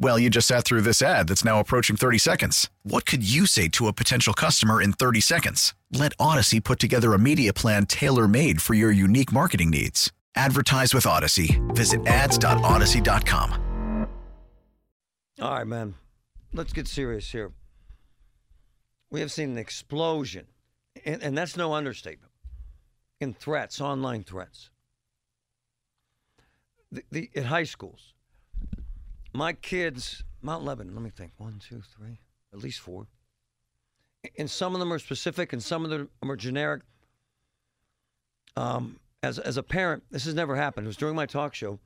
Well, you just sat through this ad that's now approaching 30 seconds. What could you say to a potential customer in 30 seconds? Let Audacy put together a media plan tailor made for your unique marketing needs. Advertise with Audacy. Visit ads.audacy.com. All right, man. Let's get serious here. We have seen an explosion, and, and that's no understatement, in threats, online threats. The, the, at high schools, my kids, Mount Lebanon, let me think. One, two, three, at least four. And some of them are specific and some of them are generic. Um, as, as a parent, this has never happened. It was during my talk show.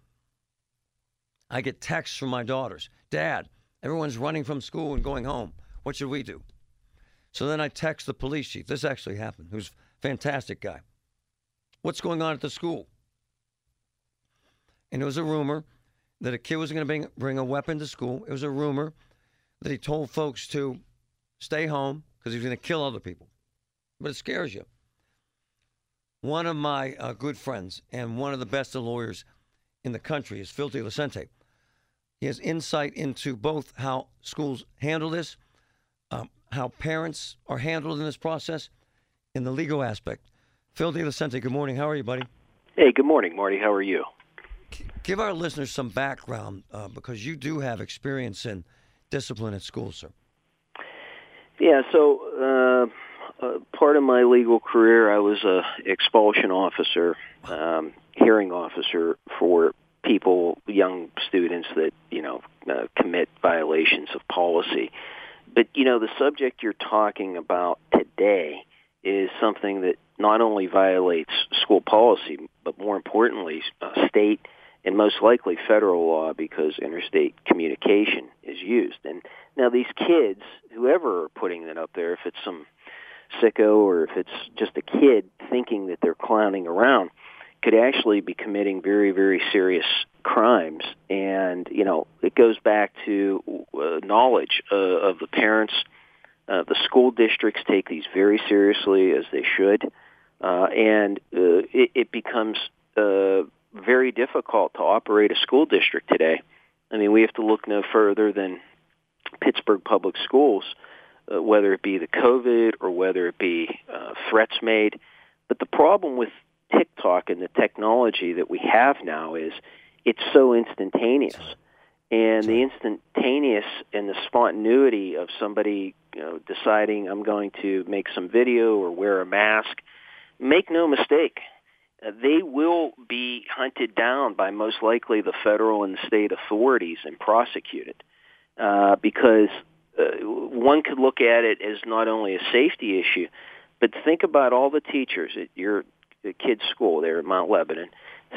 I get texts from my daughters Dad, everyone's running from school and going home. What should we do? So then I text the police chief. This actually happened. Who's a fantastic guy. What's going on at the school? And it was a rumor that a kid was going to bring, bring a weapon to school. It was a rumor that he told folks to stay home because he was going to kill other people. But it scares you. One of my uh, good friends and one of the best lawyers in the country is Phil DiLucente. He has insight into both how schools handle this, um, how parents are handled in this process, in the legal aspect. Phil DiLucente, good morning. How are you, buddy? Hey, good morning, Marty. How are you? Give our listeners some background uh, because you do have experience in discipline at school, sir. Yeah, so uh, uh, part of my legal career, I was a expulsion officer, um, hearing officer for people, young students that you know uh, commit violations of policy. But you know, the subject you're talking about today is something that not only violates school policy, but more importantly, uh, state and most likely federal law because interstate communication is used. And now these kids, whoever are putting it up there, if it's some sicko or if it's just a kid thinking that they're clowning around, could actually be committing very, very serious crimes. And, you know, it goes back to uh, knowledge uh, of the parents. Uh, the school districts take these very seriously, as they should. Uh, and uh, it, it becomes very difficult to operate a school district today. I mean, we have to look no further than Pittsburgh Public Schools, uh, whether it be the COVID or whether it be uh, threats made. But the problem with TikTok and the technology that we have now is it's so instantaneous. And the instantaneous and the spontaneity of somebody you know, deciding I'm going to make some video or wear a mask, make no mistake, they will be hunted down by most likely the federal and state authorities and prosecuted uh, because uh, one could look at it as not only a safety issue, but think about all the teachers at your kid's school there at Mount Lebanon.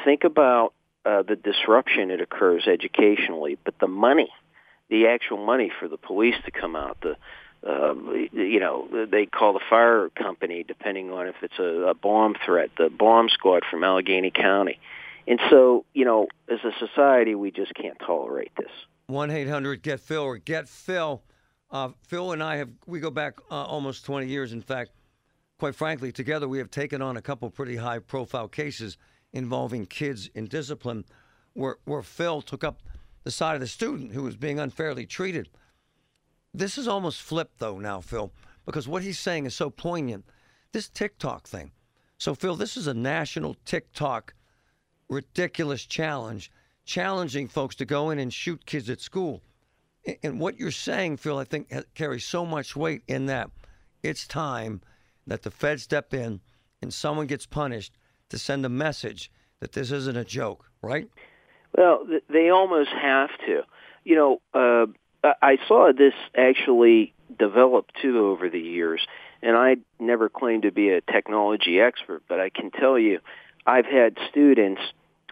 Think about uh, the disruption it occurs educationally, but the money, the actual money for the police to come out, the uh, you know, they call the fire company depending on if it's a, a bomb threat, the bomb squad from Allegheny County. And so, you know, as a society, we just can't tolerate this. 1 800 GET Phil or GET Phil. Uh, Phil and I have, we go back uh, almost 20 years. In fact, quite frankly, together we have taken on a couple pretty high profile cases involving kids in discipline where, where Phil took up the side of the student who was being unfairly treated. This is almost flipped, though, now, Phil, because what he's saying is so poignant. This TikTok thing. So, Phil, this is a national TikTok ridiculous challenge, challenging folks to go in and shoot kids at school. And what you're saying, Phil, I think carries so much weight in that it's time that the Fed step in and someone gets punished to send a message that this isn't a joke, right? Well, they almost have to you know, uh, I saw this actually develop too over the years, and I never claimed to be a technology expert, but I can tell you, I've had students,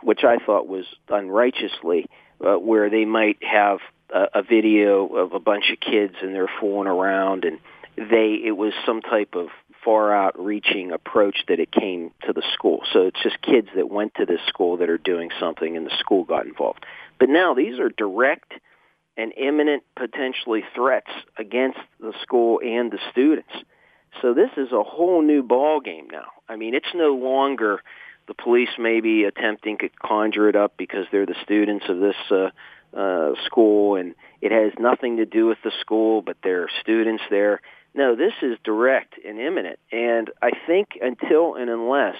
which I thought was unrighteously, uh, where they might have a, a video of a bunch of kids and they're fooling around, and they it was some type of far out reaching approach that it came to the school. So it's just kids that went to this school that are doing something and the school got involved. But now these are direct and imminent potentially threats against the school and the students. So this is a whole new ball game now. I mean, it's no longer the police maybe attempting to conjure it up because they're the students of this uh, uh, school and it has nothing to do with the school, but there are students there. No, this is direct and imminent. And I think until and unless,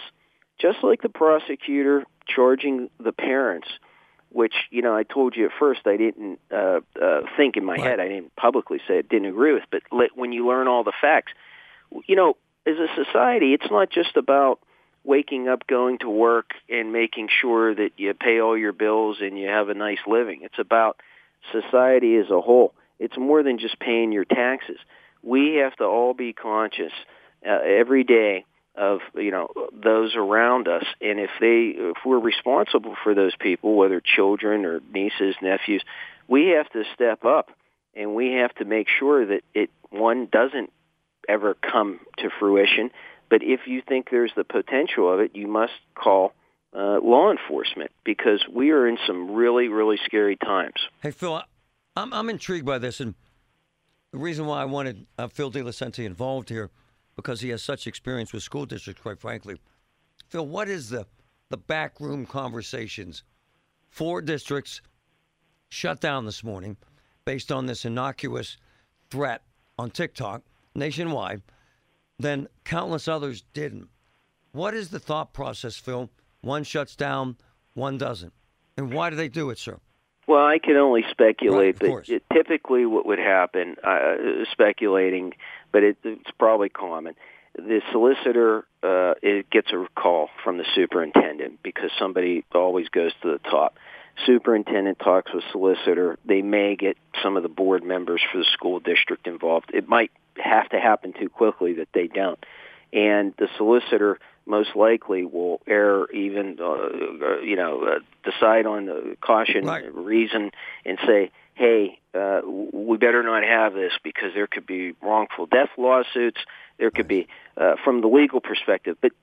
just like the prosecutor charging the parents, which, you know, I told you at first I didn't uh, uh, think in my right. head, I didn't publicly say it, didn't agree with, but let, when you learn all the facts, you know, as a society, it's not just about waking up, going to work, and making sure that you pay all your bills and you have a nice living. It's about society as a whole. It's more than just paying your taxes we have to all be conscious uh, every day of you know those around us. And if they if we're responsible for those people whether children or nieces nephews we have to step up and we have to make sure that it one doesn't ever come to fruition. But if you think there's the potential of it you must call uh, law enforcement because we are in some really really scary times. Hey phil i'm i'm intrigued by this. And the reason why I wanted uh, Phil De involved here, because he has such experience with school districts, quite frankly. Phil, what is the the backroom conversations? Four districts shut down this morning based on this innocuous threat on TikTok nationwide. Then countless others didn't. What is the thought process, Phil? One shuts down, one doesn't. And why do they do it, sir? Well, I can only speculate, right, but it, typically what would happen, uh, speculating, but it, it's probably common. The solicitor uh, it gets a call from the superintendent because somebody always goes to the top. Superintendent talks with solicitor. They may get some of the board members for the school district involved. It might have to happen too quickly that they don't. And the solicitor most likely will err even uh, uh, you know uh, decide on the caution right. reason and say hey uh, we better not have this because there could be wrongful death lawsuits. There could be uh, from the legal perspective. But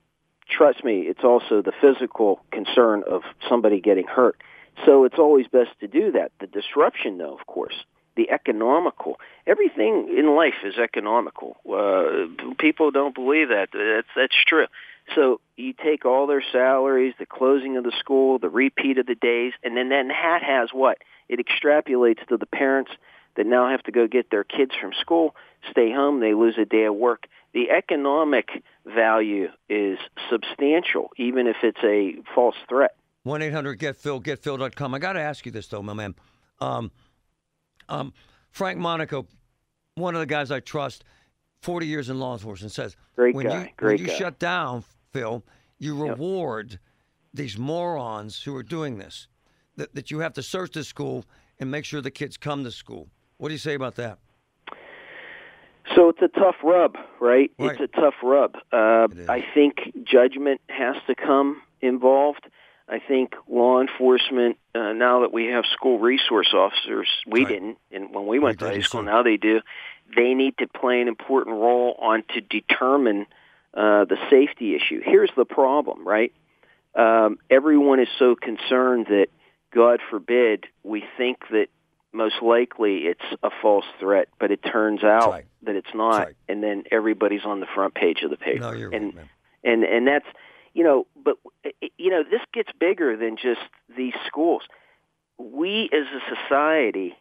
trust me it's also the physical concern of somebody getting hurt. So it's always best to do that. The disruption though of course the economical. Everything in life is economical. Uh, people don't believe that. That's that's true. So you take all their salaries, the closing of the school, the repeat of the days, and then then that has what? It extrapolates to the parents that now have to go get their kids from school, stay home, they lose a day of work. The economic value is substantial, even if it's a false threat. 1 800 get Phil, getphil.com. I got to ask you this, though, my man. Um, um, Frank Monaco, one of the guys I trust, 40 years in law enforcement, says Great when guy. you, Great when you guy. shut down Phil, you reward yep. these morons who are doing this. That, that you have to search the school and make sure the kids come to school. What do you say about that? So it's a tough rub, right? right. It's a tough rub. Uh, I think judgment has to come involved. I think law enforcement, uh, now that we have school resource officers, we right. didn't, and when we went we to high school, so. now they do. They need to play an important role on to determine uh, the safety issue. Here's the problem, right? Um, everyone is so concerned that, God forbid, we think that most likely it's a false threat, but it turns out right. that it's not, right. and then everybody's on the front page of the paper. No, you're and, right, man. And and that's you know, but eh, eh, you know, this gets bigger than just these schools. We as a society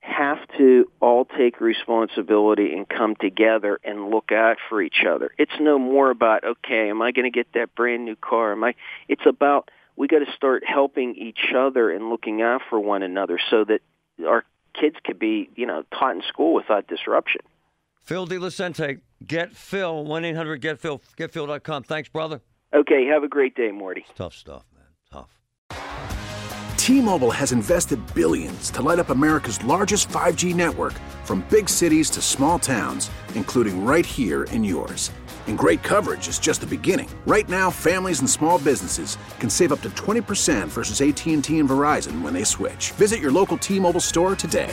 have to all take responsibility and come together and look out for each other. It's no more about okay, am I going to get that brand new car? Am I? It's about we got to start helping each other and looking out for one another so that our kids could be, you know, taught in school without disruption. Phil DiLucente, get Phil, 1 800 get Phil, getphil.com. Thanks, brother. Okay, have a great day, Morty. It's tough stuff, man. Tough. T-Mobile has invested billions to light up America's largest 5G network from big cities to small towns, including right here in yours. And great coverage is just the beginning. Right now, families and small businesses can save up to 20% versus AT&T and Verizon when they switch. Visit your local T-Mobile store today.